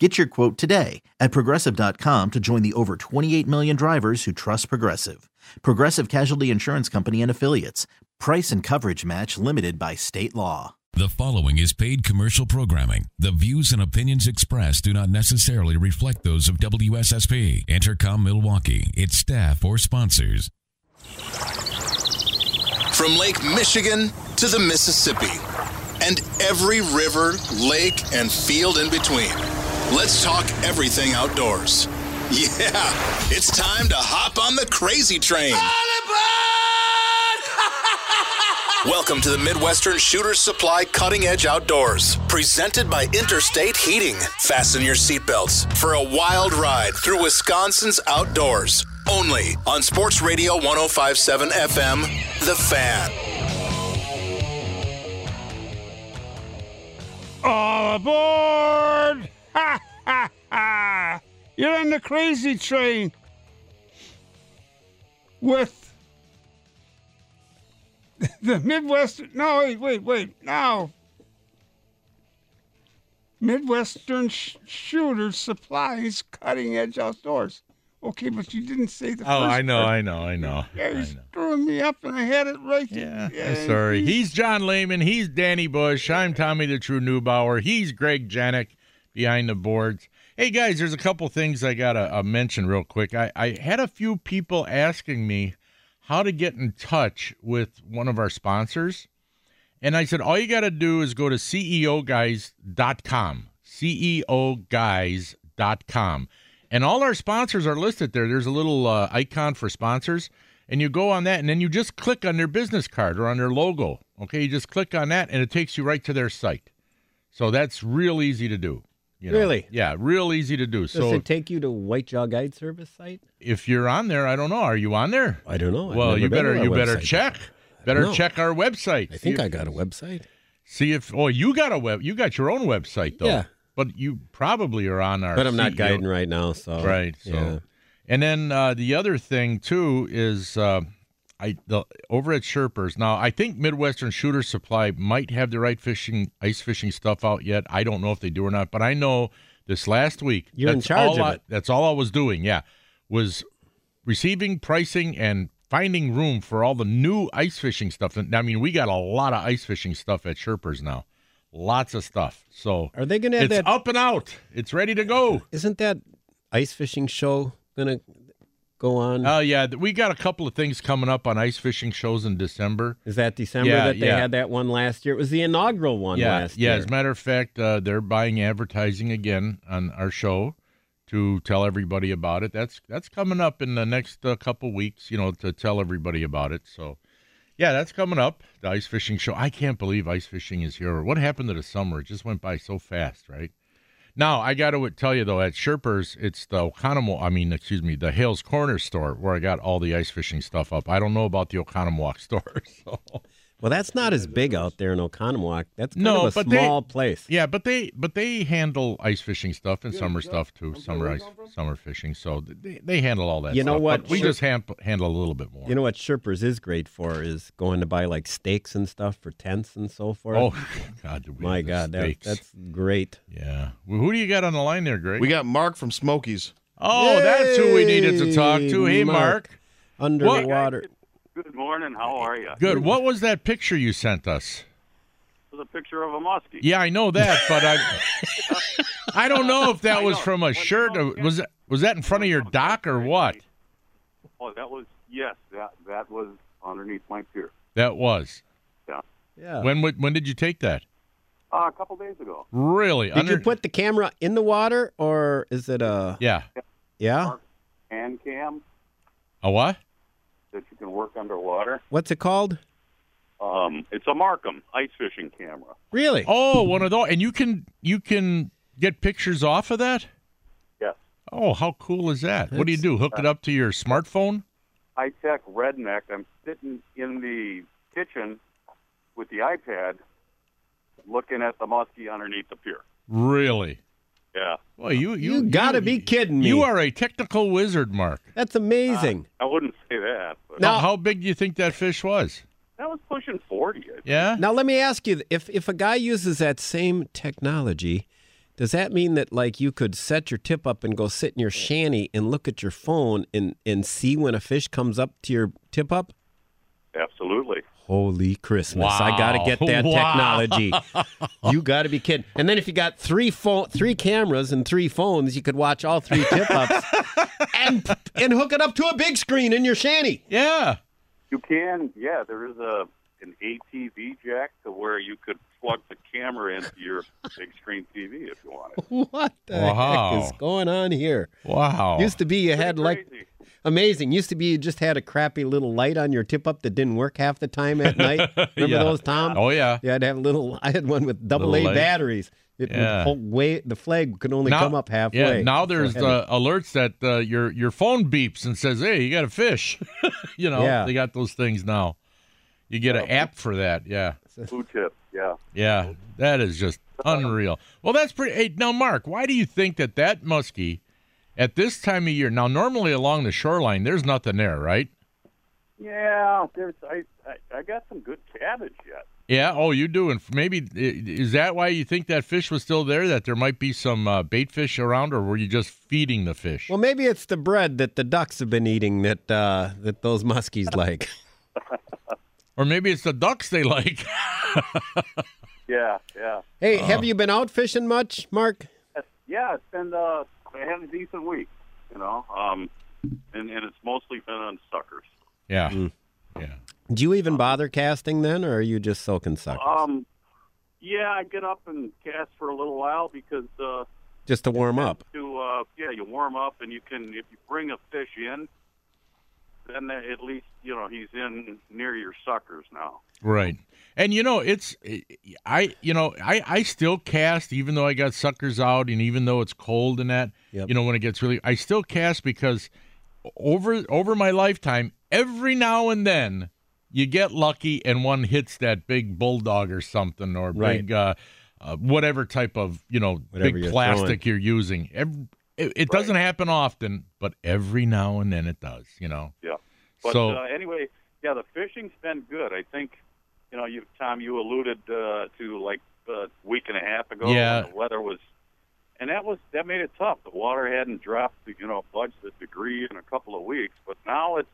Get your quote today at progressive.com to join the over 28 million drivers who trust Progressive. Progressive Casualty Insurance Company and Affiliates. Price and coverage match limited by state law. The following is paid commercial programming. The views and opinions expressed do not necessarily reflect those of WSSP, Entercom Milwaukee, its staff, or sponsors. From Lake Michigan to the Mississippi and every river, lake, and field in between. Let's talk everything outdoors. Yeah, it's time to hop on the crazy train. Welcome to the Midwestern Shooter Supply Cutting Edge Outdoors, presented by Interstate Heating. Fasten your seatbelts for a wild ride through Wisconsin's outdoors. Only on Sports Radio 1057 FM, The Fan. All aboard! Ha ha ha! You're on the crazy train with the Midwestern. No, wait, wait, wait. Now, Midwestern sh- Shooters Supplies Cutting Edge Outdoors. Okay, but you didn't say the Oh, I know, part. I know, I know. Yeah, you're screwing me up, and I had it right. Yeah, Yeah, sorry. He's John Lehman. He's Danny Bush. I'm Tommy the True Newbauer. He's Greg Janik behind the boards. Hey guys, there's a couple things I gotta uh, mention real quick. I, I had a few people asking me how to get in touch with one of our sponsors, and I said all you gotta do is go to ceoguys.com, ceoguys.com, and all our sponsors are listed there. There's a little uh, icon for sponsors and you go on that and then you just click on their business card or on their logo okay you just click on that and it takes you right to their site so that's real easy to do you know? Really? yeah real easy to do Does so it take you to White Jaw Guide Service site? if you're on there i don't know are you on there I don't know. I've well you better you better check better check our website I think see I got a website. see if oh you got a web you got your own website though Yeah. but you probably are on our But I'm not CEO guiding right now, so Right. So, yeah. and then uh, the other thing too is uh, I the over at Sherpers now. I think Midwestern Shooter Supply might have the right fishing ice fishing stuff out yet. I don't know if they do or not, but I know this last week. You're in that's charge all of I- it. That's all I was doing. Yeah, was receiving pricing and finding room for all the new ice fishing stuff. I mean, we got a lot of ice fishing stuff at Sherpers now. Lots of stuff. So Are they going to have it's that? up and out. It's ready to go. Isn't that ice fishing show going to go on? Oh yeah, we got a couple of things coming up on ice fishing shows in December. Is that December yeah, that they yeah. had that one last year? It was the inaugural one yeah, last yeah. year. Yeah, as a matter of fact, uh, they're buying advertising again on our show to tell everybody about it. That's that's coming up in the next uh, couple weeks. You know, to tell everybody about it. So, yeah, that's coming up. The ice fishing show. I can't believe ice fishing is here. What happened to the summer? It just went by so fast, right? Now I got to tell you though, at Sherpers, it's the Oconomowoc. I mean, excuse me, the Hales Corner store where I got all the ice fishing stuff up. I don't know about the Oconomowoc store. So. Well, that's not as big out there in Oconomowoc. That's kind No, of a but they- small place. Yeah, but they but they handle ice fishing stuff and summer stuff too, summer ice summer fishing. So they, they handle all that. You know stuff, what? But we Sure. just ham- handle a little bit more. You know what Sherpers is great for is going to buy like steaks and stuff for tents and so forth. oh God, do we my have God, that, that's great. yeah. Well, who do you got on the line there, Greg? We got Mark from Smokies. oh, that's who we needed to talk to. Hey, Yay, Mark. Mark. Underwater. Good morning. How are you? Good. What was that picture you sent us? It was a picture of a muskie. Yeah, I know that, but I I don't know if that I was know. from a Well, you shirt. know, or was that was that in front of your dock or what? Oh, that was yes. That that was underneath my pier. That was. Yeah. When when when did you take that? Uh, a couple days ago. Really? Did you put the camera in the water or is it a Yeah. yeah? Hand cam A what? That you can work underwater. What's it called? Um, it's a Marcum ice fishing camera. Really? Oh, one of those, and you can you can get pictures off of that. Yes. Oh, how cool is that? what do you do? Hook it up to your smartphone? High tech redneck. I'm sitting in the kitchen with the iPad looking at the muskie underneath the pier. Really? Yeah, Well, you you, You gotta be kidding me. You are a technical wizard, Mark. That's amazing. I wouldn't say that, but Now- How, how big do you think that fish was? that was pushing forty. Yeah. now let me ask you: if if a guy uses that same technology, does that mean that like you could set your tip up and go sit in your shanty and look at your phone and and see when a fish comes up to your tip up? Absolutely. Holy Christmas! I got to get that Wow. technology. you got to be kidding. And then if you got three phone, three cameras and three phones, you could watch all three tip ups and and hook it up to a big screen in your shanty. Yeah. You can, yeah. There is a an ATV jack to where you could plug the camera into your big screen TV if you wanted. What the Wow. heck is going on here? Wow. Used to be you had like Crazy. amazing. Used to be you just had a crappy little light on your tip up that didn't work half the time at night. Remember Yeah. those, Tom? Oh yeah. You had to have a little. I had one with double A batteries. It Yeah. hold way, the flag could only Now- come up halfway. Yeah. Now there's heavy. uh, alerts that uh, your your phone beeps and says, "Hey, you got a fish." you know, Yeah. they got those things now. You get an app for that. Yeah. Food tips, yeah. Yeah, that is just unreal. Well, that's pretty. Hey, now, Mark, why do you think that that muskie at this time of year? Now, normally along the shoreline, there's nothing there, right? Yeah, there's I, I I got some good cabbage yet. Yeah. Oh, you do, and maybe is that why you think that fish was still there? That there might be some uh, bait fish around, or were you just feeding the fish? Well, maybe it's the bread that the ducks have been eating that uh, that those muskies like. or maybe it's the ducks they like. Yeah, yeah. Hey, Uh-huh. have you been out fishing much, Mark? Yeah, it's been uh I had a decent week, you know. Um and, and it's mostly been on suckers. yeah. Mm. Yeah. Do you even bother casting then, or are you just soaking suckers? Um yeah, I get up and cast for a little while because uh just to warm up. to uh yeah, you warm up and you can if you bring a fish in then at least, you know, he's in near your suckers now. Right. And you know, it's I you know, I I still cast even though I got suckers out and even though it's cold and that, Yep. you know, when it gets really I still cast because over over my lifetime, every now and then you get lucky and one hits that big bulldog or something or Right. big uh, uh whatever type of, you know, Whatever big you're plastic you're using. Every, it, it doesn't happen often, but every now and then it does, you know. Yeah. But So- uh, anyway, yeah, the fishing's been good. I think, you know, you Tom, you alluded uh, to like a week and a half ago. Yeah. when the weather was, and that was that made it tough. The water hadn't dropped, you know, budged a degree in a couple of weeks, but now it's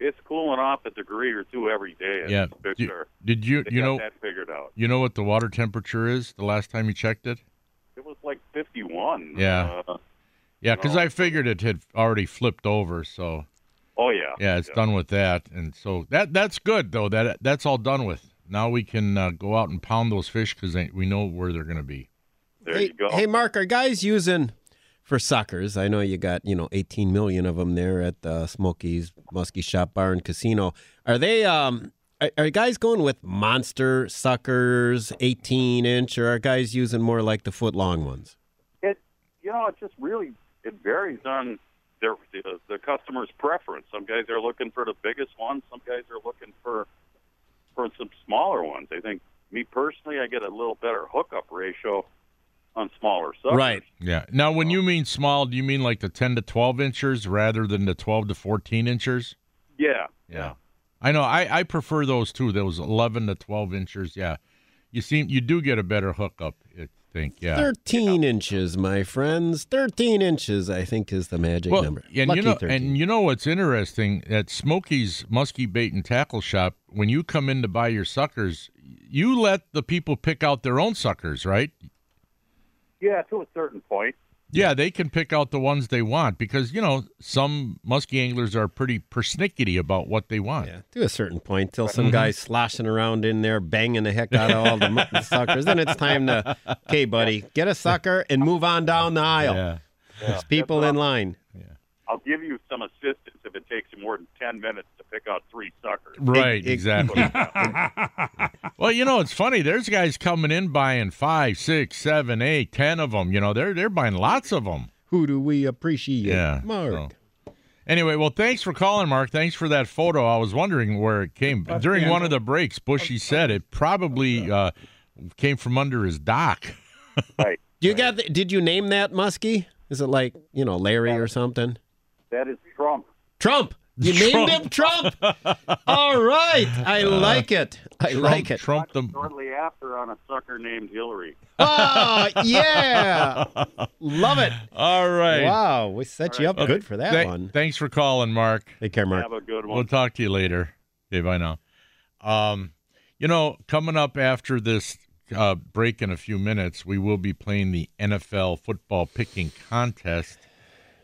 it's cooling off a degree or two every day. Yeah. You- Did you they you know that figured out? you know what the water temperature is the last time you checked it? It was like 51. Yeah. Uh, Yeah, because I figured it had already flipped over. So oh yeah. yeah, it's done with that, and so that that's good though. That that's all done with. Now we can uh, go out and pound those fish because we know where they're going to be. There hey, you go. hey, Mark, are guys using for suckers? I know you got you know 18 million of them there at the Smokies Muskie Shop Bar and Casino. Are they um? Are, are guys going with monster suckers, 18 inch, or are guys using more like the foot long ones? It, you know, it just really it varies on their the, the customer's preference. Some guys are looking for the biggest ones. Some guys are looking for for some smaller ones. I think me personally, I get a little better hookup ratio on smaller suckers. Right. Yeah. Now, when you mean small, do you mean like the ten to twelve inches rather than the twelve to fourteen inches? Yeah. Yeah. I know. I, I prefer those too. Those eleven to twelve inches. Yeah. You seem you do get a better hookup. I think. Yeah. 13 inches, my friends. 13 inches, I think, is the magic well, number. And Lucky you know, 13. and you know what's interesting? At Smokey's Muskie Bait and Tackle Shop, when you come in to buy your suckers, you let the people pick out their own suckers, right? Yeah, to a certain point. Yeah, they can pick out the ones they want because you know some muskie anglers are pretty persnickety about what they want. Yeah, to a certain point, till Mm-hmm. some guy's sloshing around in there, banging the heck out of all the, suckers. Then it's time to, okay, buddy, get a sucker and move on down the aisle. Yeah. There's people in line. Yeah. I'll give you some assistance if it takes you more than ten minutes to pick out three suckers. Right, exactly. well, you know, it's funny. There's guys coming in buying five, six, seven, eight, ten of them. You know, they're they're buying lots of them. Who do we appreciate? Yeah. Mark. so. Anyway, well, thanks for calling, Mark. Thanks for that photo. I was wondering where it came during one of the breaks. Bushy said it probably uh, came from under his dock. Right. Do you got? The, did you name that Muskie? Is it like you know Larry or something? That is Trump. Trump. You named him Trump. All right, I like it. I like it. Trump the Shortly after, on a sucker named Hillary. Oh yeah, love it. All right. Wow, we set you up Okay. good for that Th- one. Thanks for calling, Mark. Take care, Mark. Have a good one. We'll talk to you later. Okay, bye now. Um, you know, coming up after this uh, break in a few minutes, we will be playing the NFL football picking contest,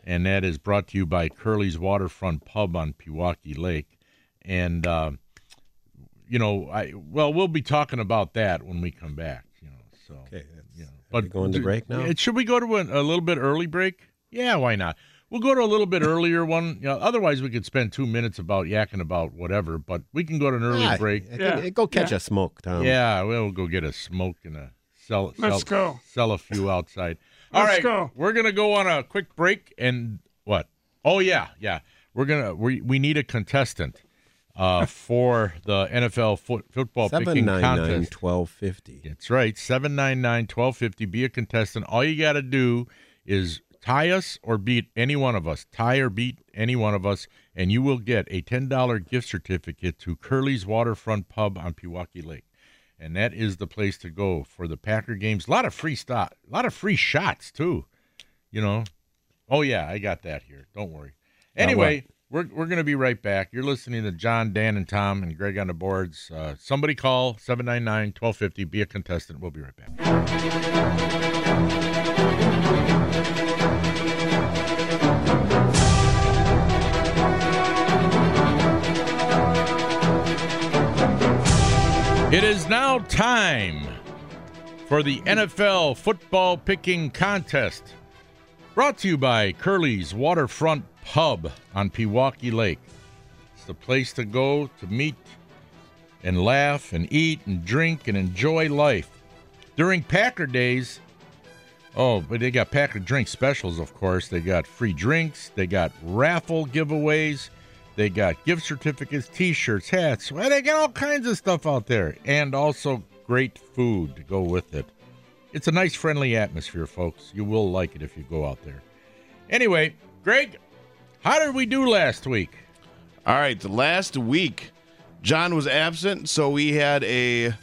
and that is brought to you by Curly's Waterfront Pub on Pewaukee Lake. And uh, you know, I well, we'll be talking about that when we come back. You know, so Okay, you know, but going to break now? Should we go to a, a little bit early break? Yeah, why not? We'll go to a little bit earlier one. You know, otherwise, we could spend two minutes about yakking about whatever. But we can go to an early Ah, break. I Yeah. think- Go catch a smoke, Tom. Yeah, we'll go get a smoke and a sell. Let's sell, go. Sell a few outside. All Let's right, go. we're gonna go on a quick break and what? Oh yeah, yeah. We're gonna we we need a contestant uh, for the NFL foot, football Seven picking nine nine contest. twelve fifty. That's right. 799 1250. Be a contestant. All you got to do is tie us or beat any one of us. Tie or beat any one of us, and you will get a $10 gift certificate to Curly's Waterfront Pub on Pewaukee Lake. And that is the place to go for the Packer games. A lot of free stuff, a lot of free shots, too. You know? Oh, yeah, I got that here. Don't worry. Anyway, we're, we're going to be right back. You're listening to John, Dan, and Tom, and Greg on the boards. Uh, somebody call 799 1250. Be a contestant. We'll be right back. Time for the NFL football picking contest. Brought to you by Curly's Waterfront Pub on Pewaukee Lake. It's the place to go to meet and laugh and eat and drink and enjoy life. During Packer days, oh, but they got Packer drink specials, of course. They got free drinks, they got raffle giveaways, they got gift certificates, t shirts, hats. Well, they got all kinds of stuff out there, and also great food to go with it. It's a nice, friendly atmosphere, folks. You will like it if you go out there. Anyway, Greg, how did we do last week? All right, last week, John was absent, so we had a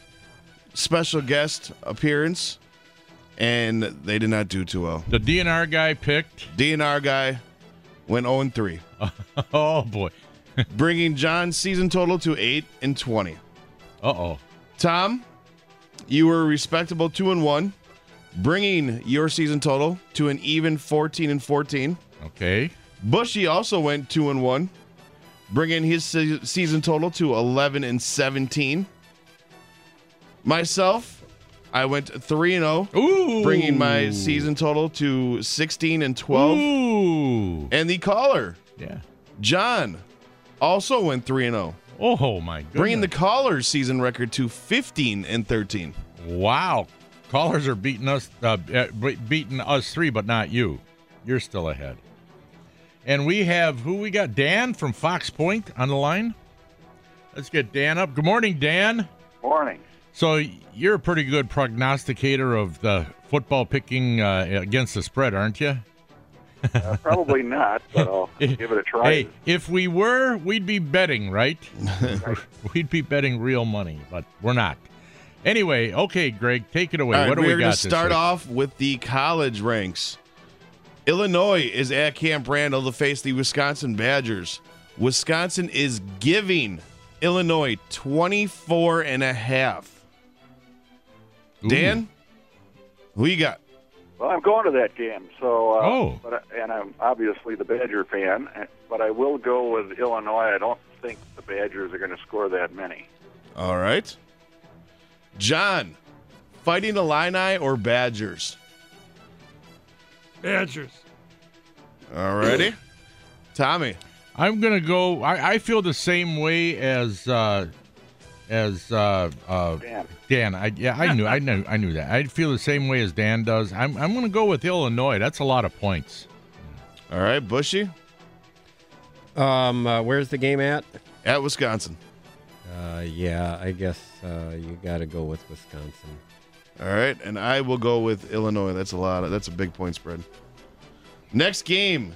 special guest appearance, and they did not do too well. The DNR guy picked. DNR guy went 0 3, Oh boy. Bringing John's season total to 8 and 20. Uh oh. Tom, you were respectable 2 and 1, bringing your season total to an even 14 and 14. Okay. Bushy also went 2 and 1, bringing his se- season total to 11 and 17. Myself, I went 3 and 0, bringing my season total to 16 and 12. Ooh. And the caller, Yeah. John, also went 3 and 0, Oh my goodness. bringing the caller's season record to 15 and 13. Wow. Callers are beating us uh, uh, beating us three, but not you. You're still ahead. And we have who we got? Dan from Fox Point on the line. Let's get Dan up. Good morning, Dan. Morning. So you're a pretty good prognosticator of the football picking uh, against the spread, aren't you? Uh, probably not, but I'll give it a try. Hey, if we were, we'd be betting, right? we'd be betting real money, but we're not. Anyway, okay, Greg, take it away. All right, what do we're We're going got? to this start week? off with the college ranks. Illinois is at Camp Randall to face the Wisconsin Badgers. Wisconsin is giving Illinois 24 and a half. Ooh. Dan, who you got? Well, I'm going to that game, so uh, Oh. but I, and I'm obviously the Badger fan, uh, but I will go with Illinois. I don't think the Badgers are going to score that many. All right. John, Fighting Illini or Badgers? Badgers. All righty. Tommy, I'm gonna go. I, I feel the same way as uh, as uh, uh, Dan. Dan. I yeah, I knew, I knew, I knew that. I feel the same way as Dan does. I'm I'm gonna go with Illinois. That's a lot of points. all right, Bushy. Um, uh, where's the game at? At Wisconsin. Uh, yeah, I guess uh, you got to go with Wisconsin. All right, and I will go with Illinois. That's a lot. Of, that's a big point spread. Next game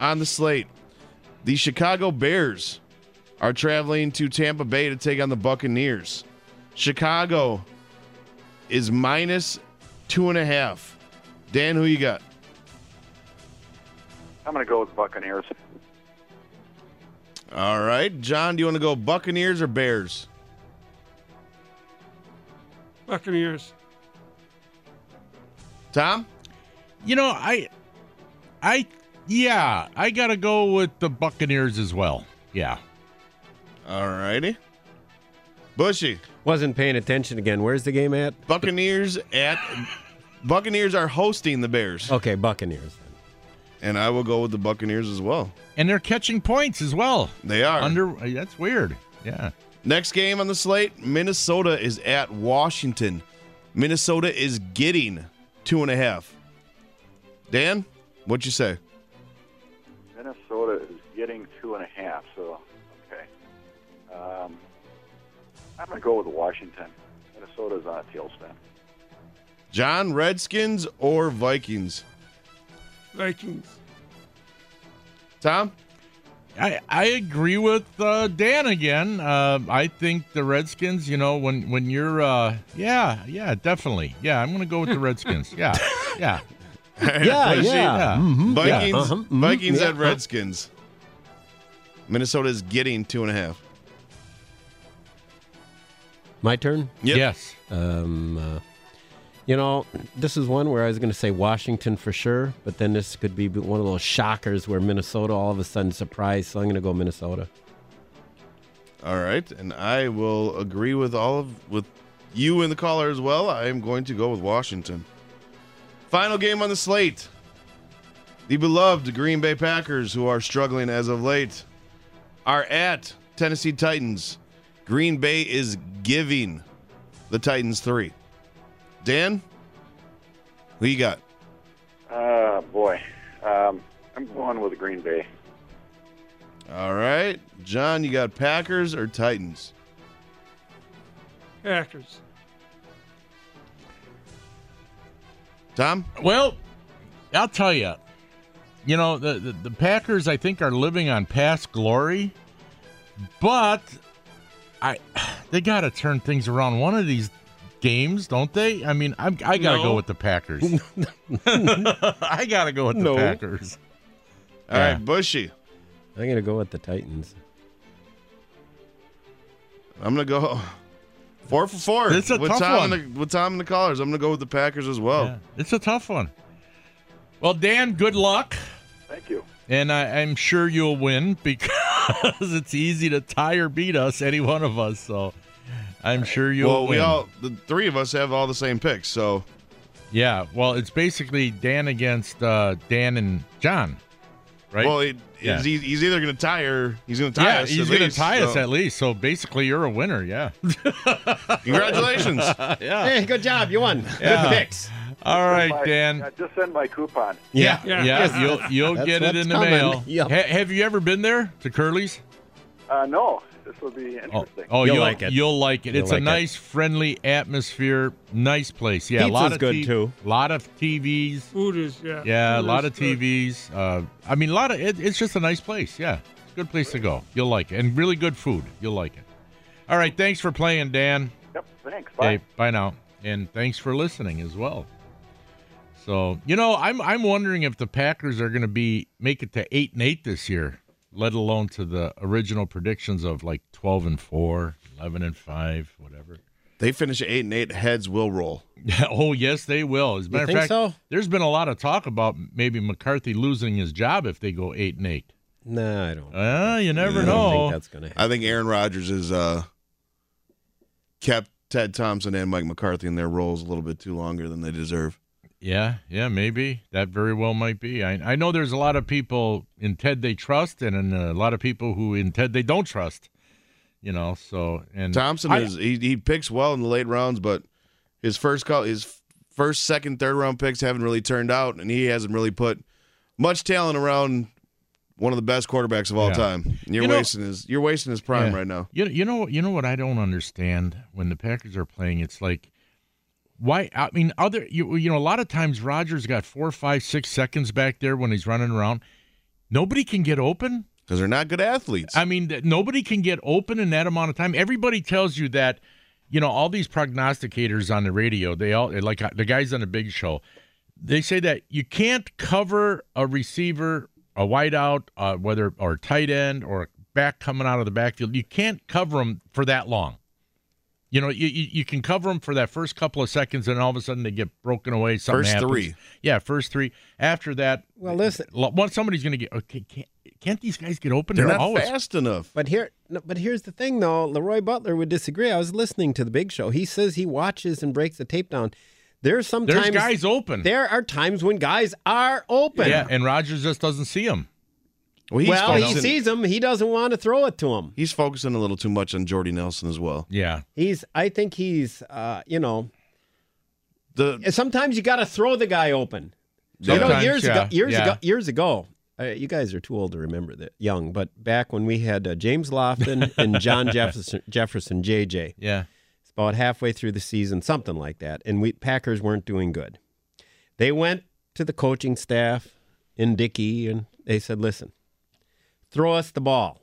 on the slate: the Chicago Bears are traveling to Tampa Bay to take on the Buccaneers. Chicago is minus two and a half. Dan, who you got? I'm going to go with Buccaneers. All right, John, do you want to go Buccaneers or Bears? Buccaneers. Tom? You know, I, I, yeah, I gotta go with the Buccaneers as well. Yeah. All righty. Bushy. Wasn't paying attention again. Where's the game at? Buccaneers at Buccaneers are hosting the Bears. Okay, Buccaneers. And I will go with the Buccaneers as well. And they're catching points as well. They are. Under uh, that's weird. Yeah. Next game on the slate, Minnesota is at Washington. Minnesota is getting two and a half. Dan, what'd you say? I'm going to go with Washington. Minnesota's on a tailspin. John, Redskins or Vikings? Vikings. Tom? I, I agree with uh, Dan again. Uh, I think the Redskins. You know, when when you're, uh, yeah, yeah, definitely, yeah. I'm going to go with the Redskins. Yeah, yeah. Yeah, Bushy? yeah. Mhm. Vikings, Yeah, uh-huh, mhm, Vikings yeah, at Redskins. Minnesota is getting two and a half. My turn. Yep. Yes. Um, uh, you know, this is one where I was going to say Washington for sure, but then this could be one of those shockers where Minnesota all of a sudden surprised. So I'm going to go Minnesota. All right, and I will agree with all of with you and the caller as well. I am going to go with Washington. Final game on the slate. The beloved Green Bay Packers, who are struggling as of late, are at Tennessee Titans. Green Bay is giving the Titans three. Dan, who you got? Uh, boy. Um, I'm going with Green Bay. All right, John, you got Packers or Titans? Packers. Tom? Well, I'll tell you. You know, the, the the Packers I think are living on past glory, but I they got to turn things around one of these games, don't they? I mean, I'm, I got to No. go with the Packers. I got to go with the Packers. All right, Yeah. Bushy. I'm going to go with the Titans. I'm gonna go four for four. It's a with tough Tom one. The, with Tom and the callers. I'm gonna go with the Packers as well. Yeah, it's a tough one. Well, Dan, good luck. Thank you. And I, I'm sure you'll win because it's easy to tie or beat us, any one of us. So I'm sure you'll well, win. we all the three of us have all the same picks, so yeah, well, it's basically Dan against uh, Dan and John, right? well, it, Yeah. he's, he's either gonna tie or he's gonna tie yeah, us. he's going to least, tie us at least. So basically, you're a winner. Yeah. Congratulations. yeah. Hey, good job. You won. Yeah. Good picks. All right, My- Dan. yeah, just send my coupon. Yeah, Yeah. yeah, Yes. you'll you'll That's get it in the coming. mail. Yep. Ha- have you ever been there to Curly's? Uh, no, this will be Oh, interesting. oh You'll you'll like it. You'll like it. You'll it's a like it. nice, friendly atmosphere. Nice place. Yeah, a lot of good, T- too. lot of TVs. Food is yeah. Yeah, a lot of good. TVs. Uh, I mean, a lot of it, it's just a nice place. Yeah, good place to go. You'll like it, and really good food. You'll like it. All right, thanks for playing, Dan. Yep, thanks. Bye. Hey, bye now, and thanks for listening as well. So you know, I'm I'm wondering if the Packers are going to be make it to eight and eight this year, let alone to the original predictions of like twelve and 4, 11 and five, whatever. they finish at eight and eight. Heads will roll. oh yes, they will. As a matter of fact, so? there's been a lot of talk about maybe McCarthy losing his job if they go eight and eight. No, I don't. Uh, you never I don't know. think that's going to happen. I think Aaron Rodgers has uh, kept Ted Thompson and Mike McCarthy in their roles a little bit too longer than they deserve. Yeah, yeah, maybe that very well might be. I I know there's a lot of people in Ted they trust, and, and a lot of people who in Ted they don't trust. You know, so and Thompson I- is he, he picks well in the late rounds, but his first call his first, second, third round picks haven't really turned out, and he hasn't really put much talent around one of the best quarterbacks of all Yeah. time. You're You know- wasting his you're wasting his prime Yeah. right now. You you know you know what I don't understand when the Packers are playing. It's like why I mean other you you know a lot of times Rodgers got four, five, six seconds back there when he's running around. Nobody can get open. Because they're not good athletes. I mean, nobody can get open in that amount of time. Everybody tells you that, you know, all these prognosticators on the radio, they all like uh, the guys on the big show, they say that you can't cover a receiver, a wideout, uh, whether or tight end or back coming out of the backfield. You can't cover them for that long. You know, you, you, you can cover them for that first couple of seconds, and all of a sudden they get broken away. Something First happens. three. yeah, first three. After that, Well, listen, lo- once somebody's going to get okay. Can't, can't these guys get open? they're not always fast enough. But here, no, but here's the thing, though. LeRoy Butler would disagree. I was listening to the Big Show. He says he watches and breaks the tape down. There's sometimes There's guys open. There are times when guys are open. Yeah, and Rodgers just doesn't see them. Well, he's well, he sees him. He doesn't want to throw it to him. he's focusing a little too much on Jordy Nelson as well. Yeah. He's. I think he's. Uh, you know, The sometimes you got to throw the guy open. you know, years yeah, ago, years yeah. ago, years ago. Uh, you guys are too old to remember that, young. But back when we had uh, James Lofton and John Jefferson, Jefferson, JJ, Yeah. It's about halfway through the season, something like that. And we Packers weren't doing good. They went to the coaching staff in Dickey and they said, "Listen, throw us the ball.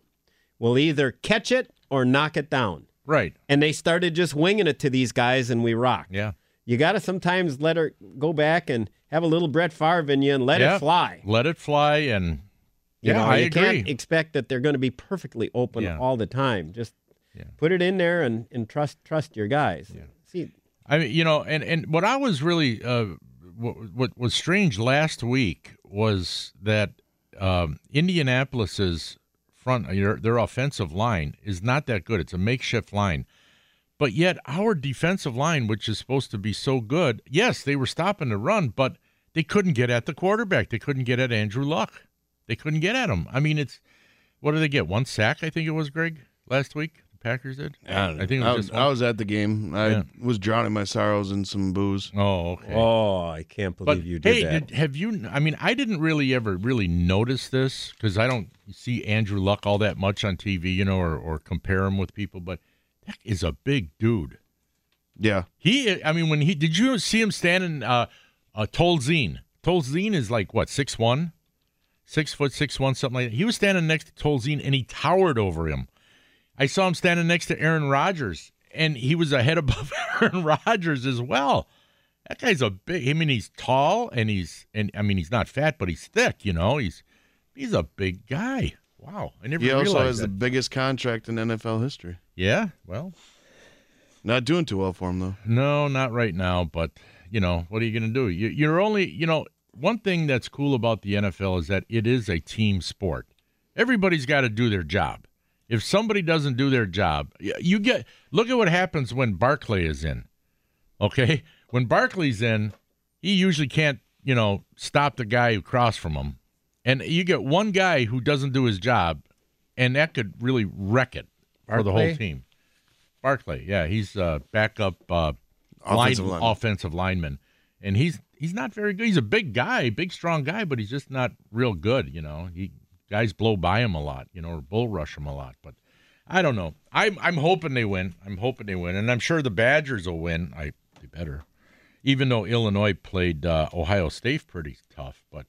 We'll either catch it or knock it down." Right. And they started just winging it to these guys, and we rocked. Yeah. You got to sometimes let her go back and have a little Brett Favre in you and let Yeah. it fly. Let it fly and You yeah, know, I you agree. can't expect that they're going to be perfectly open Yeah. all the time. Just Yeah. put it in there and, and trust trust your guys. See, I mean, you know, and and what I was really uh what, what was strange last week was that um Indianapolis's front their, offensive line is not that good. It's a makeshift line. But yet our defensive line, which is supposed to be so good, yes, they were stopping the run, but they couldn't get at the quarterback. They couldn't get at Andrew Luck. They couldn't get at him. I mean, it's what did they get? One sack, I think it was, Greg, last week. The Packers did. I think it was I, just I was at the game. I Yeah. was drowning my sorrows in some booze. Oh, okay. oh, I can't believe But you did hey, that. did, have you? I mean, I didn't really ever really notice this because I don't see Andrew Luck all that much on TV, you know, or, or compare him with people. But that is a big dude. Yeah. He, I mean, when he did you see him standing? Uh, uh, Tolzien. Tolzien is like what six one, six foot six one, something like that. He was standing next to Tolzien and he towered over him. I saw him standing next to Aaron Rodgers, and he was a head above Aaron Rodgers as well. That guy's a big. I mean, he's tall and he's and I mean, he's not fat, but he's thick. You know, he's he's a big guy. Wow, I never He also has the biggest contract in NFL history. Yeah, well, Not doing too well for him though. No, not right now. But you know, what are you going to do? You, you're only, you know, one thing that's cool about the NFL is that it is a team sport. Everybody's got to do their job. If somebody doesn't do their job, you get. Look at what happens when Barclay is in. Okay, when Barclay's in, he usually can't, you know, stop the guy who crossed from him, and you get one guy who doesn't do his job, and that could really wreck it for the whole team. Barclay, yeah, he's uh, backup uh, Offensive line, lineman. offensive lineman, and he's he's not very good. He's a big guy, big strong guy, but he's just not real good. You know, he guys blow by him a lot, you know, or bull rush him a lot. But I don't know. I'm I'm hoping they win. I'm hoping they win, and I'm sure the Badgers will win. I they better, even though Illinois played uh, Ohio State pretty tough. But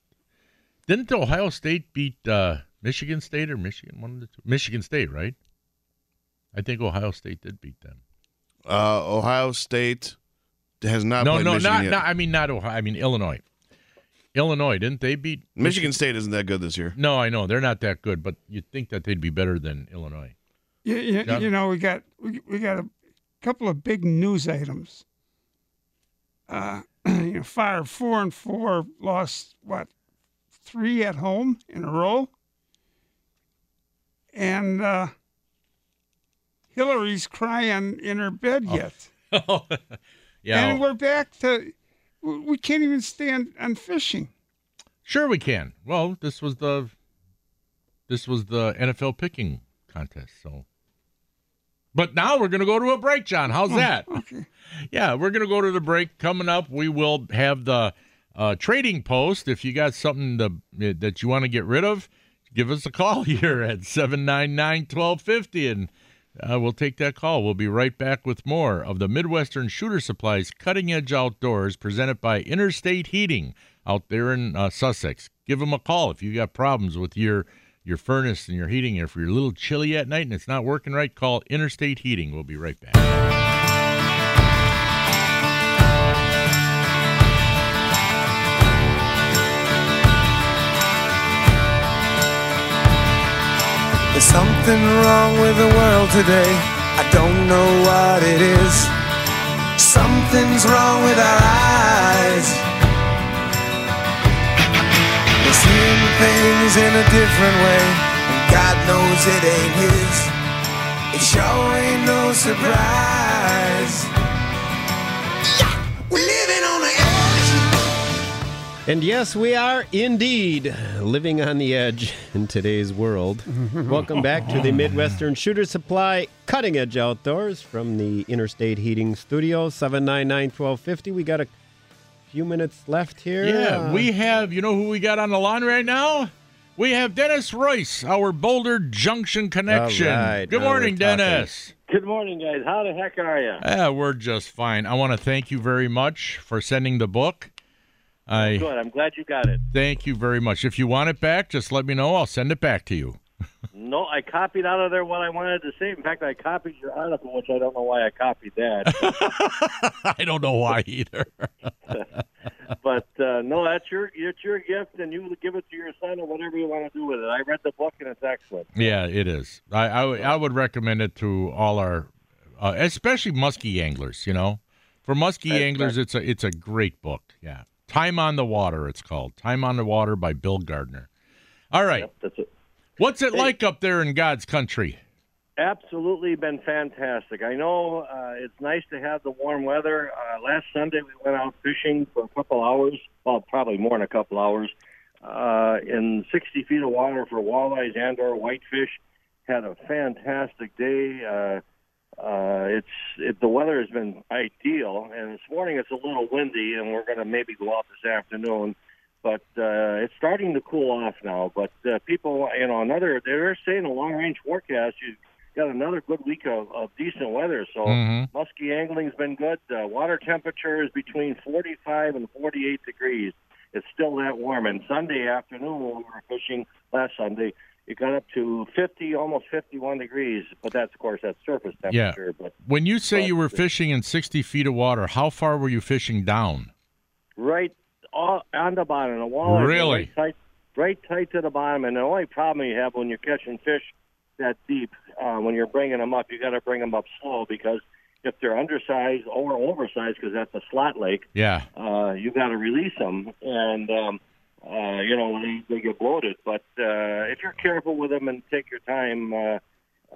didn't Ohio State beat uh, Michigan State or Michigan one of the two? Michigan State, right? I think Ohio State did beat them. Uh, Ohio State has not no, no, not, not. I mean, not Ohio. I mean Illinois. Illinois didn't they beat Michigan State isn't that good this year. No, I know they're not that good, but you'd think that they'd be better than Illinois. You, you, John? you know, we got we, we got a couple of big news items. Uh, you know, Fire four and four lost what three at home in a row, and uh, Hillary's crying in her bed yet, yeah, and we're back to we can't even stand on fishing. sure we can. Well, this was the this was the NFL picking contest, so. But now we're going to go to a break, John. How's that? Okay. Yeah, we're going to go to the break. Coming up, we will have the uh, trading post. If you got something to, that you want to get rid of, give us a call here at 799-1250 and uh, we'll take that call. We'll be right back with more of the Midwestern Shooter Supplies Cutting Edge Outdoors presented by Interstate Heating out there in uh, Sussex. Give them a call if you've got problems with your your furnace and your heating. If you're a little chilly at night and it's not working right, call Interstate Heating. We'll be right back. There's something wrong with the world today. I don't know what it is. Something's wrong with our eyes. We're seeing things in a different way. And God knows it ain't His. It sure ain't no surprise. Yeah, we're living on edge. And yes, we are indeed living on the edge in today's world. Welcome back to the Midwestern Shooter Supply Cutting Edge Outdoors from the Interstate Heating Studio, 799 1250. We got a few minutes left here. Yeah, Uh, we have, you know who we got on the line right now? We have Dennis Royce, our Boulder Junction connection. All right, Good morning. Dennis. Good morning, guys. How the heck are you? Yeah, we're just fine. I want to thank you very much for sending the book. I Good. I'm glad you got it. thank you very much. If you want it back, just let me know. I'll send it back to you. No, I copied out of there what I wanted to say. In fact, I copied your article, which I don't know why I copied that. I don't know why either. but uh, no, that's your it's your gift, and you give it to your son or whatever you want to do with it. I read the book, and it's excellent. yeah, it is. I, I, would- I would recommend it to all our, uh, especially muskie anglers. You know, for muskie That's anglers, it's a it's a great book. Yeah, Time on the Water. It's called Time on the Water by Bill Gardner. All right, Yep, that's it. what's it Hey. like up there in God's country? Absolutely been fantastic. I know uh, it's nice to have the warm weather. Uh, last Sunday we went out fishing for a couple hours. Well, probably more than a couple hours. Uh, in 60 feet of water for walleyes and or whitefish. Had a fantastic day. Uh, uh, it's it, the weather has been ideal, and this morning it's a little windy, and we're going to maybe go out this afternoon. But uh, it's starting to cool off now. But uh, people, you know, another they're saying a long range forecast. You got another good week of, of decent weather. So Mhm. musky angling's been good. Uh, water temperature is between 45 and 48 degrees. It's still that warm. And Sunday afternoon when we were fishing last Sunday, it got up to 50, almost 51 degrees. But that's of course that's surface temperature. Yeah. But When you say But- you were fishing in 60 feet of water, how far were you fishing down? right all, on the bottom, the are Really? right tight, right tight to the bottom. And the only problem you have when you're catching fish that deep, uh, when you're bringing them up, you got to bring them up slow because if they're undersized or oversized, because that's a slot lake, Yeah. uh, you got to release them, and um, uh, you know they, they get bloated. But uh, if you're careful with them and take your time, uh,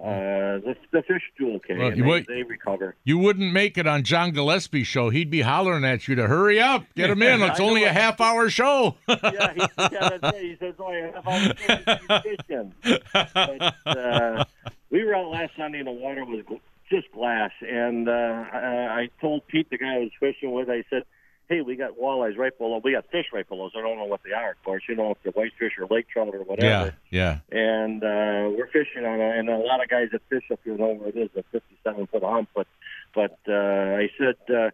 uh, the, the fish do okay, Well, they, wait- they recover. You wouldn't make it on John Gillespie's show. He'd be hollering at you to hurry up, get him in. It's only a half hour show. yeah, he, yeah, that's it. He says, "Oh, yeah, if I'm fishing." But uh, we were out last Sunday, and the water was just glass. And uh, I, I told Pete, the guy I was fishing with, I said, "Hey, we got walleyes right below. We got fish right below. So I don't know what they are, of course. You know, if they're whitefish or lake trout or whatever." yeah, yeah. and uh, we're fishing on it. And a lot of guys that fish up here know where it is, a 57 foot hump. But but uh, I said uh,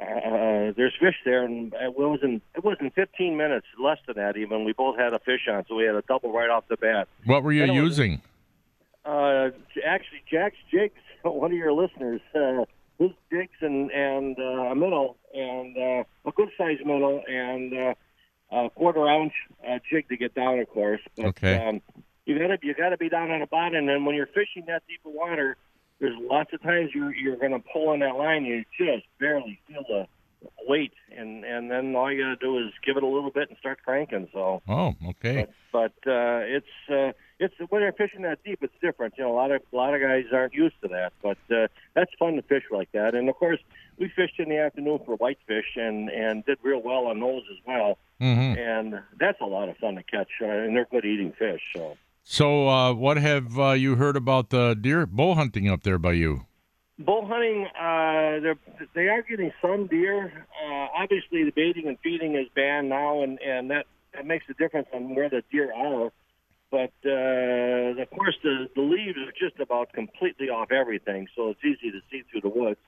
uh, there's fish there, and it wasn't it wasn't 15 minutes, less than that even. We both had a fish on, so we had a double right off the bat. What were you using? Uh, actually, Jack's jigs, one of your listeners, uh, jigs and and uh, a minnow and uh, a good sized minnow and uh, a quarter ounce uh, jig to get down, of course. But, Okay. Um, you gotta you gotta be down on the bottom, and then when you're fishing that deep of water, there's lots of times you're you're gonna pull on that line, and you just barely feel the weight, and and then all you gotta do is give it a little bit and start cranking. So. Oh, okay. But but uh, it's uh, it's when they're fishing that deep, it's different. You know, a lot of a lot of guys aren't used to that, but uh, that's fun to fish like that. And of course, we fished in the afternoon for whitefish and and did real well on those as well. hmm And that's a lot of fun to catch, uh, and they're good eating fish. So So, uh, what have uh, you heard about the deer bow hunting up there by you? bull hunting, uh, they're they are getting some deer. Uh, obviously, the baiting and feeding is banned now, and and that that makes a difference on where the deer are. But uh, of course the the leaves are just about completely off everything, so it's easy to see through the woods.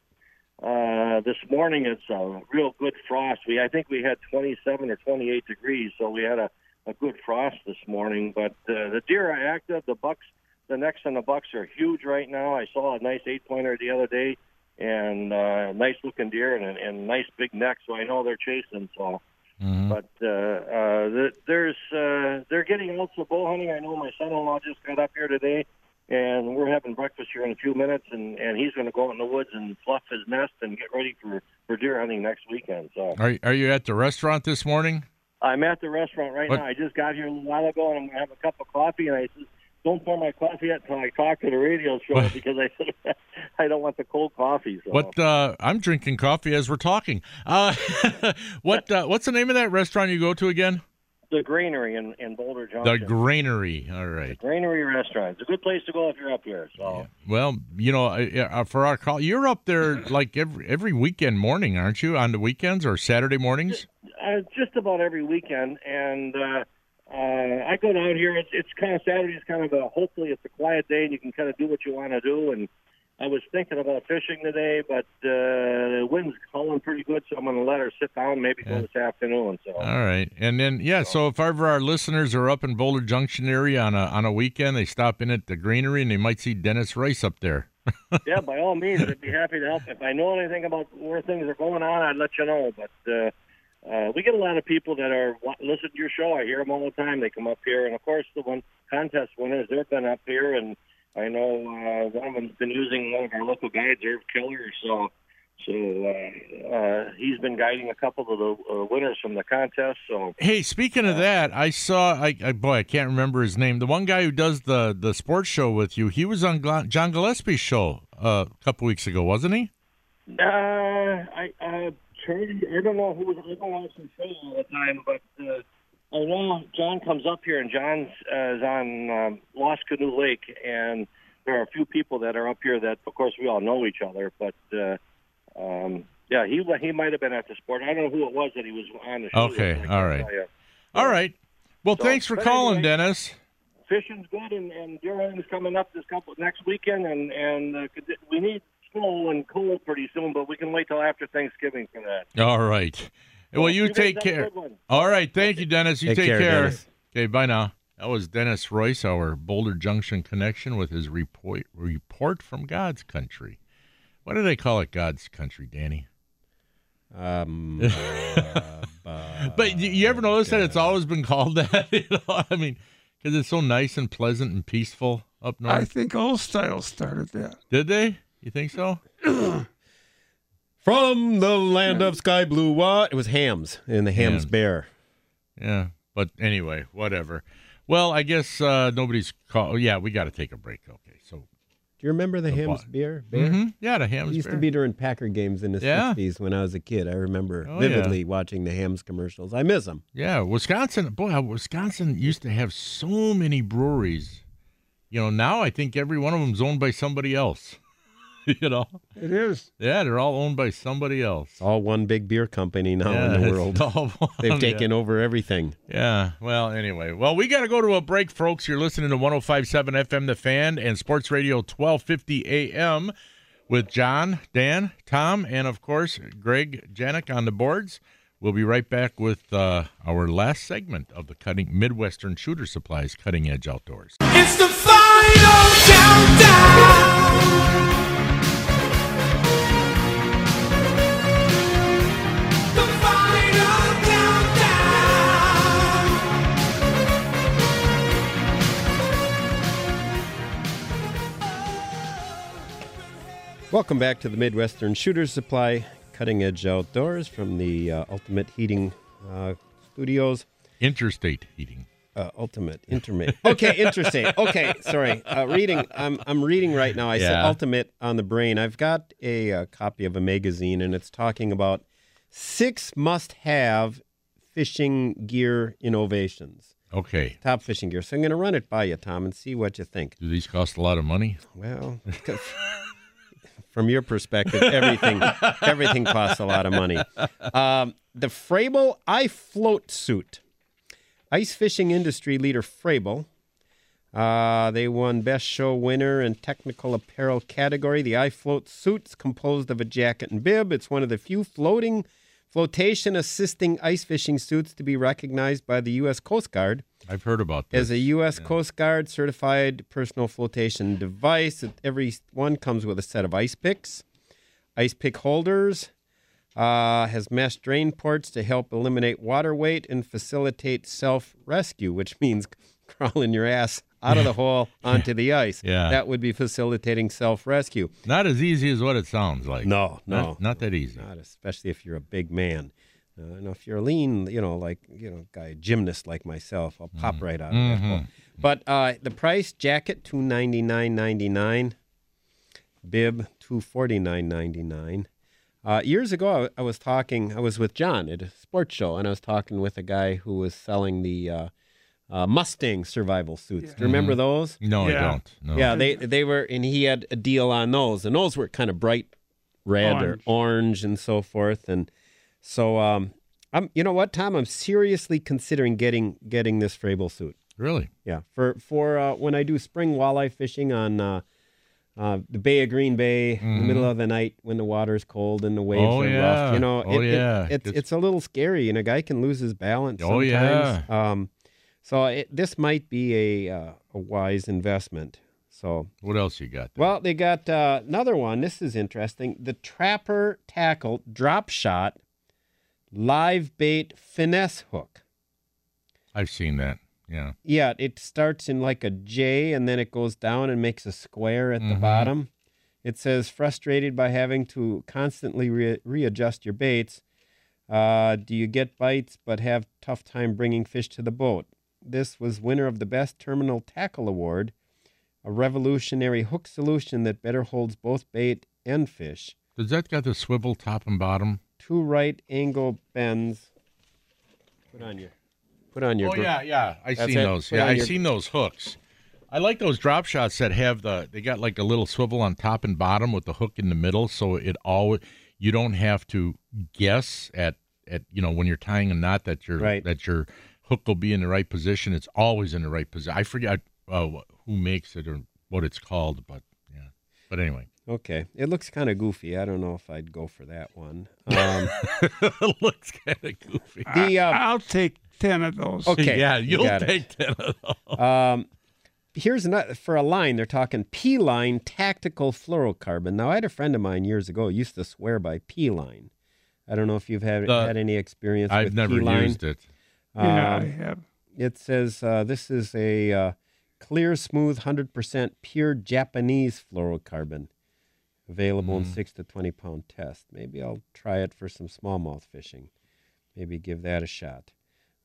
Uh, this morning it's a real good frost. We I think we had 27 or 28 degrees, so we had a, a good frost this morning. But uh, the deer are active. The bucks, the necks on the bucks are huge right now. I saw a nice eight pointer the other day, and uh, nice looking deer and, and nice big neck. So I know they're chasing. So. Mhm. But uh, uh, th- there's uh, they're getting out to bow hunting. I know my son-in-law just got up here today, and we're having breakfast here in a few minutes, and, and he's going to go out in the woods and fluff his nest and get ready for, for deer hunting next weekend. So Are are you at the restaurant this morning? I'm at the restaurant right What- now. I just got here a little while ago, and I'm going to have a cup of coffee. And I said, "Don't pour my coffee yet until I talk to the radio show because I said I don't want the cold coffee." So. What uh, I'm drinking coffee as we're talking. Uh, what uh, what's the name of that restaurant you go to again? The Granary in, in Boulder John. The Junction. Granary. All right. The Granary Restaurant. It's a good place to go if you're up here. So. Well, you know, uh, uh, for our call, you're up there like every every weekend morning, aren't you? On the weekends or Saturday mornings? uh, just about every weekend, and uh, I go down here. It's, it's kind of Saturday. It's kind of a hopefully it's a quiet day, and you can kind of do what you want to do. And I was thinking about fishing today, but uh, the wind's calling pretty good, so I'm going to let her sit down. Maybe go this afternoon. So All right, and then yeah. So if ever our listeners are up in Boulder Junction area on a on a weekend, they stop in at the Granary and they might see Dennis Rice up there. yeah, by all means, I'd be happy to help. If I know anything about where things are going on, I'd let you know. But uh, uh, we get a lot of people that are listen to your show. I hear them all the time. They come up here, and of course, the one contest winners they've been up here, and I know uh, one of them's been using one of our local guides, Irv Killer. So, so uh, uh, he's been guiding a couple of the uh, winners from the contest. So Hey, speaking of that, I saw. I, I boy, I can't remember his name. The one guy who does the the sports show with you. He was on John Gillespie's show uh, a couple weeks ago, wasn't he? Uh, I uh, Charlie, I don't know who was. I don't watch the show all the time, but uh, I know John comes up here, and John's uh, is on um, Lost Canoe Lake, and there are a few people that are up here that, of course, we all know each other. But uh, um, yeah, he he might have been at the sport. I don't know who it was that he was on the show. Okay, with. I can't all right. All right. Well, So, thanks for calling, anyway- Dennis. Fishing's good, and, and deer hunting's coming up this couple next weekend, and and uh, we need snow and cold pretty soon, but we can wait till after Thanksgiving for that. All right. Well, you you take care. All right. Thank you, Dennis. You Take take, care, care. Dennis. Okay. Bye now. That was Dennis Royce, our Boulder Junction connection, with his report report from God's country. Why do they call it God's country, Danny? Um, uh, But you, you ever notice that it's always been called that? you know, I mean, because it's so nice and pleasant and peaceful up north. I think Old Style started that. Did they? You think so? From the land of sky blue, what? It was Hamm's and the Hamm's Hamm's. Bear. Yeah. But anyway, whatever. Well, I guess uh, nobody's call. Yeah, we got to take a break. Okay, so Do you remember the, The Hamm's what? Bear? Bear? Mhm. yeah, the Hamm's It used to be during Packer games in the Yeah. 60s when I was a kid. I remember Oh, yeah. vividly watching the Hamm's commercials. I miss them. Yeah, Wisconsin. Boy, Wisconsin used to have so many breweries. You know, now I think every one of them's owned by somebody else. you know, It is. yeah, they're all owned by somebody else. All one big beer company now yeah, in the it's world. all one, They've yeah. taken over everything. Yeah. Well, anyway. Well, we got to go to a break, folks. You're listening to 1057 FM The Fan and Sports Radio 1250 AM with John, Dan, Tom, and of course, Greg Janik on the boards. We'll be right back with uh, our last segment of the cutting Midwestern Shooter Supplies Cutting Edge Outdoors. It's the final countdown. Welcome back to the Midwestern Shooter Supply Cutting Edge Outdoors from the uh, Ultimate Heating uh, Studios. Interstate heating. Uh, ultimate, intermate. Okay, interstate. Okay, sorry. Uh, reading. I'm I'm reading right now. I said ultimate on the brain. I've got a, uh copy of a magazine, and it's talking about six must-have fishing gear innovations. Okay. Top fishing gear. So I'm going to run it by you, Tom, and see what you think. Do these cost a lot of money? Well, from your perspective, everything everything costs a lot of money. Um, the Frabill Float suit. Ice fishing industry leader Frabill Uh, they won Best Show Winner in Technical Apparel category. The iFloat suit's composed of a jacket and bib. It's one of the few floating, flotation assisting ice fishing suits to be recognized by the U.S. Coast Guard I've heard about this. as a U.S. Coast Guard certified personal flotation device. Every one comes with a set of ice picks, ice pick holders, uh, has mesh drain ports to help eliminate water weight and facilitate self rescue, which means crawling your ass out of the hole onto the ice. Yeah. That would be facilitating self rescue. Not as easy as what it sounds like. No, no. Not, not that easy. Not especially if you're a big man. Uh, and if you're lean, you know, like you know, guy gymnast like myself, I'll pop right out of that hole. But uh, the price: jacket two ninety nine ninety nine, bib two forty nine ninety nine. Uh, years ago, I, I was talking. I was with John at a sports show, and I was talking with a guy who was selling the uh, uh, Mustang survival suits. Do you remember those? No, Yeah. I don't. No. Yeah, they they were, and he had a deal on those, and those were kind of bright red Orange. or orange and so forth, and so um, I'm, you know what, Tom, I'm seriously considering getting getting this Frabill suit. Really? Yeah, for for uh, when I do spring walleye fishing on uh, uh, the Bay of Green Bay in the middle of the night when the water's cold and the waves Mm-hmm. Oh, are yeah. rough. You know, Oh, it- it- yeah. it's It's- it's a little scary, and a guy can lose his balance. Oh, sometimes. Um, so it, this might be a uh, a wise investment. So What else you got? there? well, they got uh, another one. This is interesting. The Trapper Tackle Drop Shot Live Bait Finesse Hook. I've seen that. Yeah. Yeah, it starts in like a J and then it goes down and makes a square at the Mhm. bottom. It says, frustrated by having to constantly re- readjust your baits. Uh, do you get bites but have tough time bringing fish to the boat? This was winner of the Best Terminal Tackle Award, a revolutionary hook solution that better holds both bait and fish. Does that got the swivel top and bottom? Two right angle bends. Put on your, put on your. Oh gr- yeah, yeah. I seen it. those. Put Yeah, I your- seen those hooks. I like those drop shots that have the they got like a little swivel on top and bottom with the hook in the middle, so it always you don't have to guess at at you know when you're tying a knot that your Right. that your hook will be in the right position. It's always in the right position. I forget uh, who makes it or what it's called, but yeah. But anyway, Okay, it looks kind of goofy. I don't know if I'd go for that one. Um, it looks kind of goofy. the uh, I'll take ten of those. okay, yeah, you you'll it. take ten of those. Um, here's another for a line. They're talking P line tactical fluorocarbon. Now, I had a friend of mine years ago used to swear by P line. I don't know if you've had The- had any experience. I've with never P-line. used it. Yeah, Um, have. it says uh, this is a uh, clear, smooth, hundred percent pure Japanese fluorocarbon, available in Mm. six to twenty pound test. Maybe I'll try it for some smallmouth fishing. Maybe give that a shot.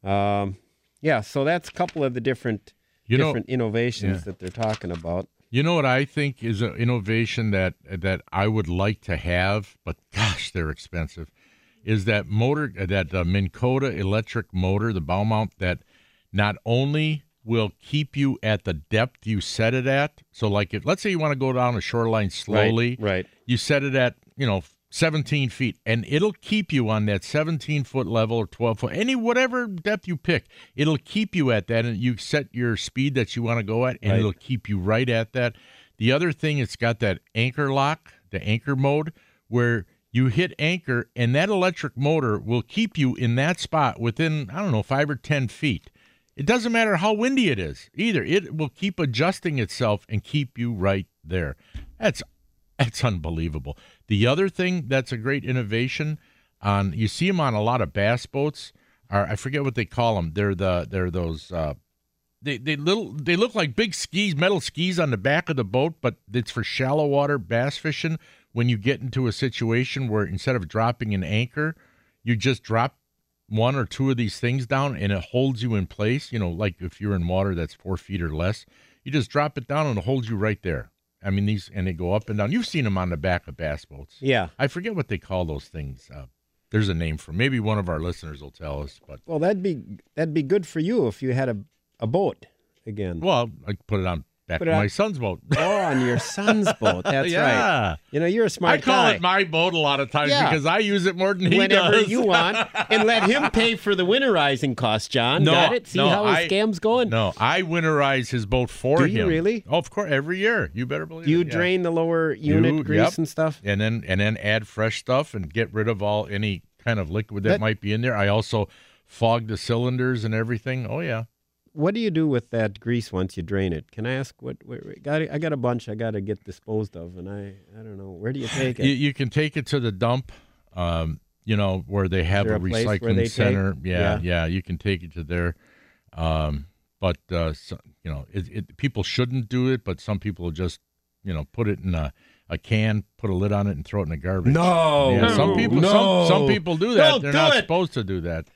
Um, yeah, so that's a couple of the different You know- different innovations Yeah. that they're talking about. You know what I think is an innovation that that I would like to have, but gosh, they're expensive. Is that motor that uh, Minn Kota electric motor, the bow mount that not only will keep you at the depth you set it at. So, like if let's say you want to go down a shoreline slowly, right. you set it at you know 17 feet and it'll keep you on that 17 foot level or 12 foot any whatever depth you pick it'll keep you at that and you set your speed that you want to go at and Right. it'll keep you right at that the other thing it's got that anchor lock the anchor mode where you hit anchor and that electric motor will keep you in that spot within i don't know 5 or 10 feet it doesn't matter how windy it is either it will keep adjusting itself and keep you right there that's that's unbelievable. The other thing that's a great innovation on you see them on a lot of bass boats are I forget what they call them. They're the they're those uh they they little they look like big skis, metal skis on the back of the boat, but it's for shallow water bass fishing when you get into a situation where instead of dropping an anchor, you just drop one or two of these things down and it holds you in place. You know, like if you're in water that's four feet or less, you just drop it down and it holds you right there. I mean, these and they go up and down. You've seen them on the back of bass boats. Yeah. I forget what they call those things. Uh, there's a name for. 'em. Maybe one of our listeners will tell us. But Well, that'd be that'd be good for you if you had a a boat again. well, I put it on back Put it on- my son's boat. Oh, on your son's boat. That's right. You know, you're a smart guy. I call guy. it my boat a lot of times Yeah. because I use it more than he Whenever does. you want, and let him pay for the winterizing costs, John. No, Got it? See no, how his I- scam's going? No, I winterize his boat for Do him. you really? Oh, of course, every year. You better believe You it. yeah. drain the lower unit You- grease yep. and stuff? and then and then add fresh stuff and get rid of all any kind of liquid that, That- might be in there. I also fog the cylinders and everything. Oh yeah. What do you do with that grease once you drain it? Can I ask what? Got I got a bunch I got to get disposed of, and I I don't know where do you take it? You, you can take it to the dump, um, you know, where they have a a recycling center. Yeah, Yeah. yeah, you can take it to there. Um, but uh, so, you know, it, it, people shouldn't do it, but some people just, you know, put it in a, a can, put a lid on it, and throw it in the garbage. No, Yeah, some people, no. some, some people do that. Don't They're do not it. supposed to do that.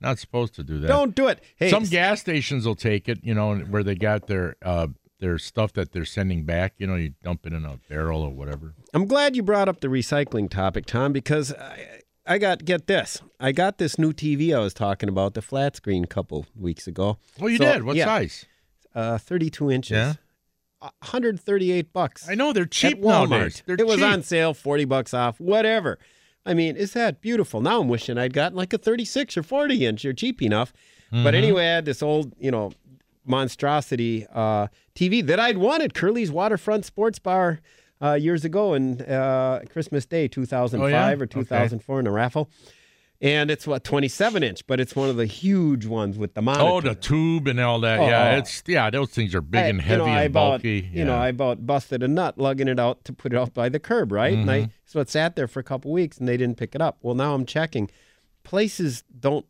Not supposed to do that. Don't do it. Hey, Some gas stations will take it, you know, where they got their uh, their stuff that they're sending back. You know, you dump it in a barrel or whatever. I'm glad you brought up the recycling topic, Tom, because I, I got get this. I got this new TV I was talking about, the flat screen, a couple weeks ago. Oh, you So, did. What yeah, size? Uh, 32 inches. Yeah. 138 bucks. I know they're cheap at Walmart. nowadays. They're it was on sale, 40 bucks off, whatever. I mean, is that beautiful? Now I'm wishing I'd gotten like a 36 or 40 inch. You're cheap enough. But Mm-hmm. anyway, I had this old, you know, monstrosity uh, TV that I'd at Curly's Waterfront Sports Bar uh, years ago in uh, Christmas Day 2005 Oh, yeah? or Okay. 2004 in a raffle. And it's what 27 inch, but it's one of the huge ones with the monitor. Oh, the tube and all that. Yeah, Oh. it's yeah. Those things are big I- and you heavy know, I and about, bulky. You know. I about busted a nut lugging it out to put it out by the curb, right? And Mm-hmm. I so it sat there for a couple weeks and they didn't pick it up. Well, now I'm checking. Places don't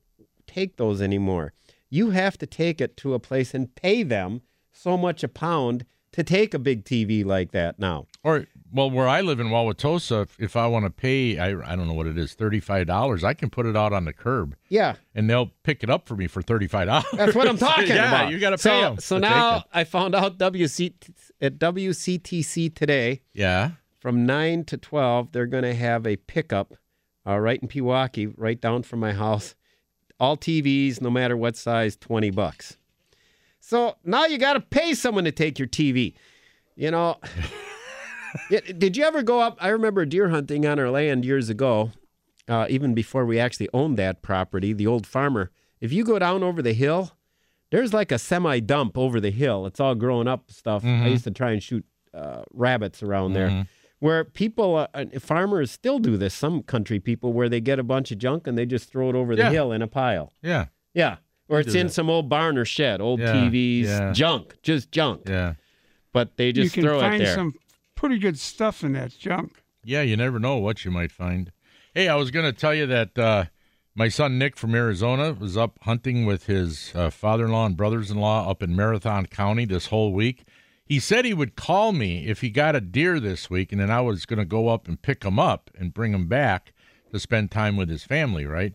take those anymore. You have to take it to a place and pay them so much a pound to take a big TV like that now. Or well, where I live in Wauwatosa, if, if I want to pay, I I don't know what it is, thirty five dollars. I can put it out on the curb, Yeah, and they'll pick it up for me for thirty five dollars. that's what I'm talking yeah, about. you got to so, pay them. So now I found out WC at WCTC today yeah. From 9 to 12 they're going to have a pickup uh, right in Pewaukee right down from my house all tvs no matter what size 20 bucks so now you got to pay someone to take your tv you know did you ever go up i remember deer hunting on our land years ago uh, even before we actually owned that property the old farmer if you go down over the hill there's like a semi dump over the hill. It's all grown up stuff. I used to try and shoot uh, rabbits around there. Where people, uh, farmers still do this. Some country people, where they get a bunch of junk and they just throw it over the Yeah. hill in a pile. Yeah. Yeah, or it's in that. some old barn or shed, old Yeah, TVs, yeah. junk, just junk. Yeah. But they just you can throw find it there. some pretty good stuff in that junk. Yeah, you never know what you might find. Hey, I was going to tell you that uh, my son Nick from Arizona was up hunting with his uh, father-in-law and brothers-in-law up in Marathon County this whole week. He said he would call me if he got a deer this week, and then I was going to go up and pick him up and bring him back to spend time with his family. Right?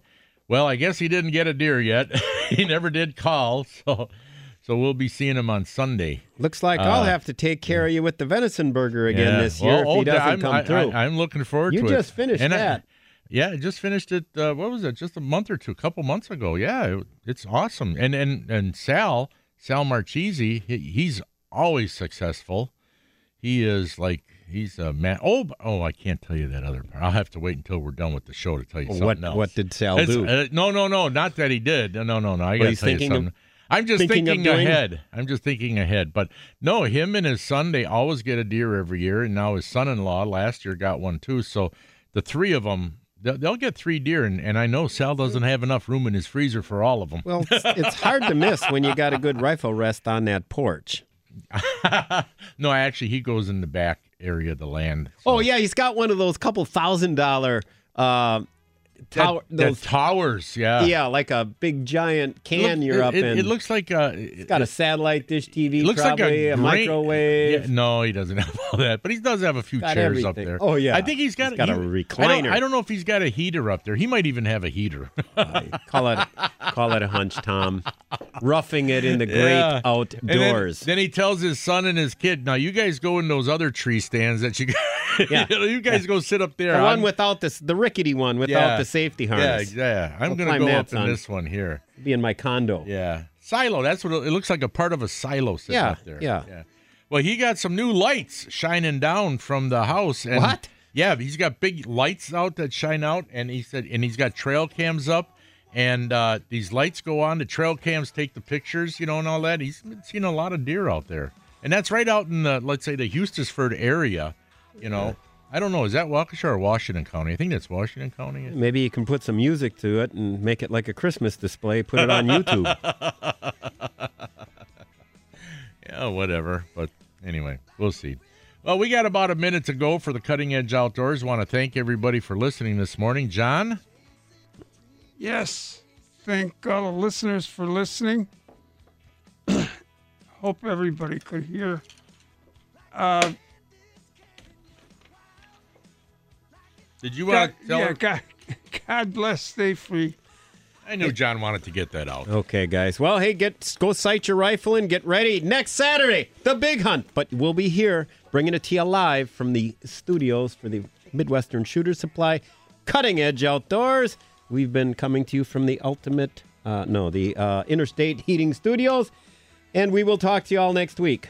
Well, I guess he didn't get a deer yet. he never did call, so so we'll be seeing him on Sunday. Looks like I'll Uh, have to take care of you with the venison burger again Yeah. this year Well, if he doesn't I'm, come I, through. I, am looking forward You to it. You just finished And I- that. yeah, I just finished it. Uh, what was it? Just a month or two, a couple months ago. Yeah, it, it's awesome. And and and Sal Sal Marchese, he, he's always successful. He is like he's a man. Oh, oh, I can't tell you that other part. I'll have to wait until we're done with the show to tell you what something else. what did Sal It's- do? uh, no, no, no, not that he did. No, no, no. I What got to tell you thinking of- I'm just thinking thinking, doing? ahead. I'm just thinking ahead. But no, him and his son, they always get a deer every year, and now his son-in-law last year got one too. So the three of them, they'll, they'll get three deer, and, and I know Sal doesn't have enough room in his freezer for all of them. Well, it's, it's hard to miss when you got a good rifle rest on that porch. no, actually, he goes in the back area of the land. Oh yeah, he's got one of those couple thousand dollar uh, tower. that, those, towers, yeah. yeah, like a big giant can Look, you're it, up it, in. It looks like uh, He's got a satellite dish TV, looks probably like a, a, great- microwave. Yeah, no, he doesn't have all that, but he does have a few Got chairs up there. Oh, yeah. I think he's got, He's got a he- I don't, recliner. I don't know if he's got a heater up there. He might even have a heater. call it call it a hunch, Tom. Roughing it in the great Yeah. outdoors. Then, then he tells his son and his kid, "Now you guys go in those other tree stands that you, Yeah. you, guys go sit up there. the one I'm- without this, the rickety one without Yeah. the safety yeah, harness. yeah. yeah. I'm I'll gonna go up in son. this one here. Be in my condo. Yeah, silo. That's what it, it looks like. A part of a silo sitting Yeah, up there. yeah. yeah. Well, he got some new lights shining down from the house. And What? Yeah, he's got big lights out that shine out, and he said, and he's got trail cams up, and uh, these lights go on. The trail cams take the pictures, you know, and all that. He's been seeing a lot of deer out there, and that's right out in the, let's say, the Hustisford area. You know, I don't know, is that Waukesha or Washington County? I think that's Washington County. Maybe you can put some music to it and make it like a Christmas display. Put it on YouTube. Yeah, whatever. But anyway, we'll see. Well, we got about a minute to go for the Cutting Edge Outdoors. Want to thank everybody for listening this morning. John? Yes. Thank all the listeners for listening. Hope everybody could hear. Uh, Did you God, want to tell yeah, her- God, God bless. Stay free. I knew John wanted to get that out. Okay, guys. Well, hey, get go sight your rifle and get ready next Saturday, the big hunt. But we'll be here bringing it to you live from the studios for the Midwestern Shooter Supply Cutting Edge Outdoors. We've been coming to you from the Ultimate, uh, no, the uh, Interstate Heating Studios, and we will talk to you all next week.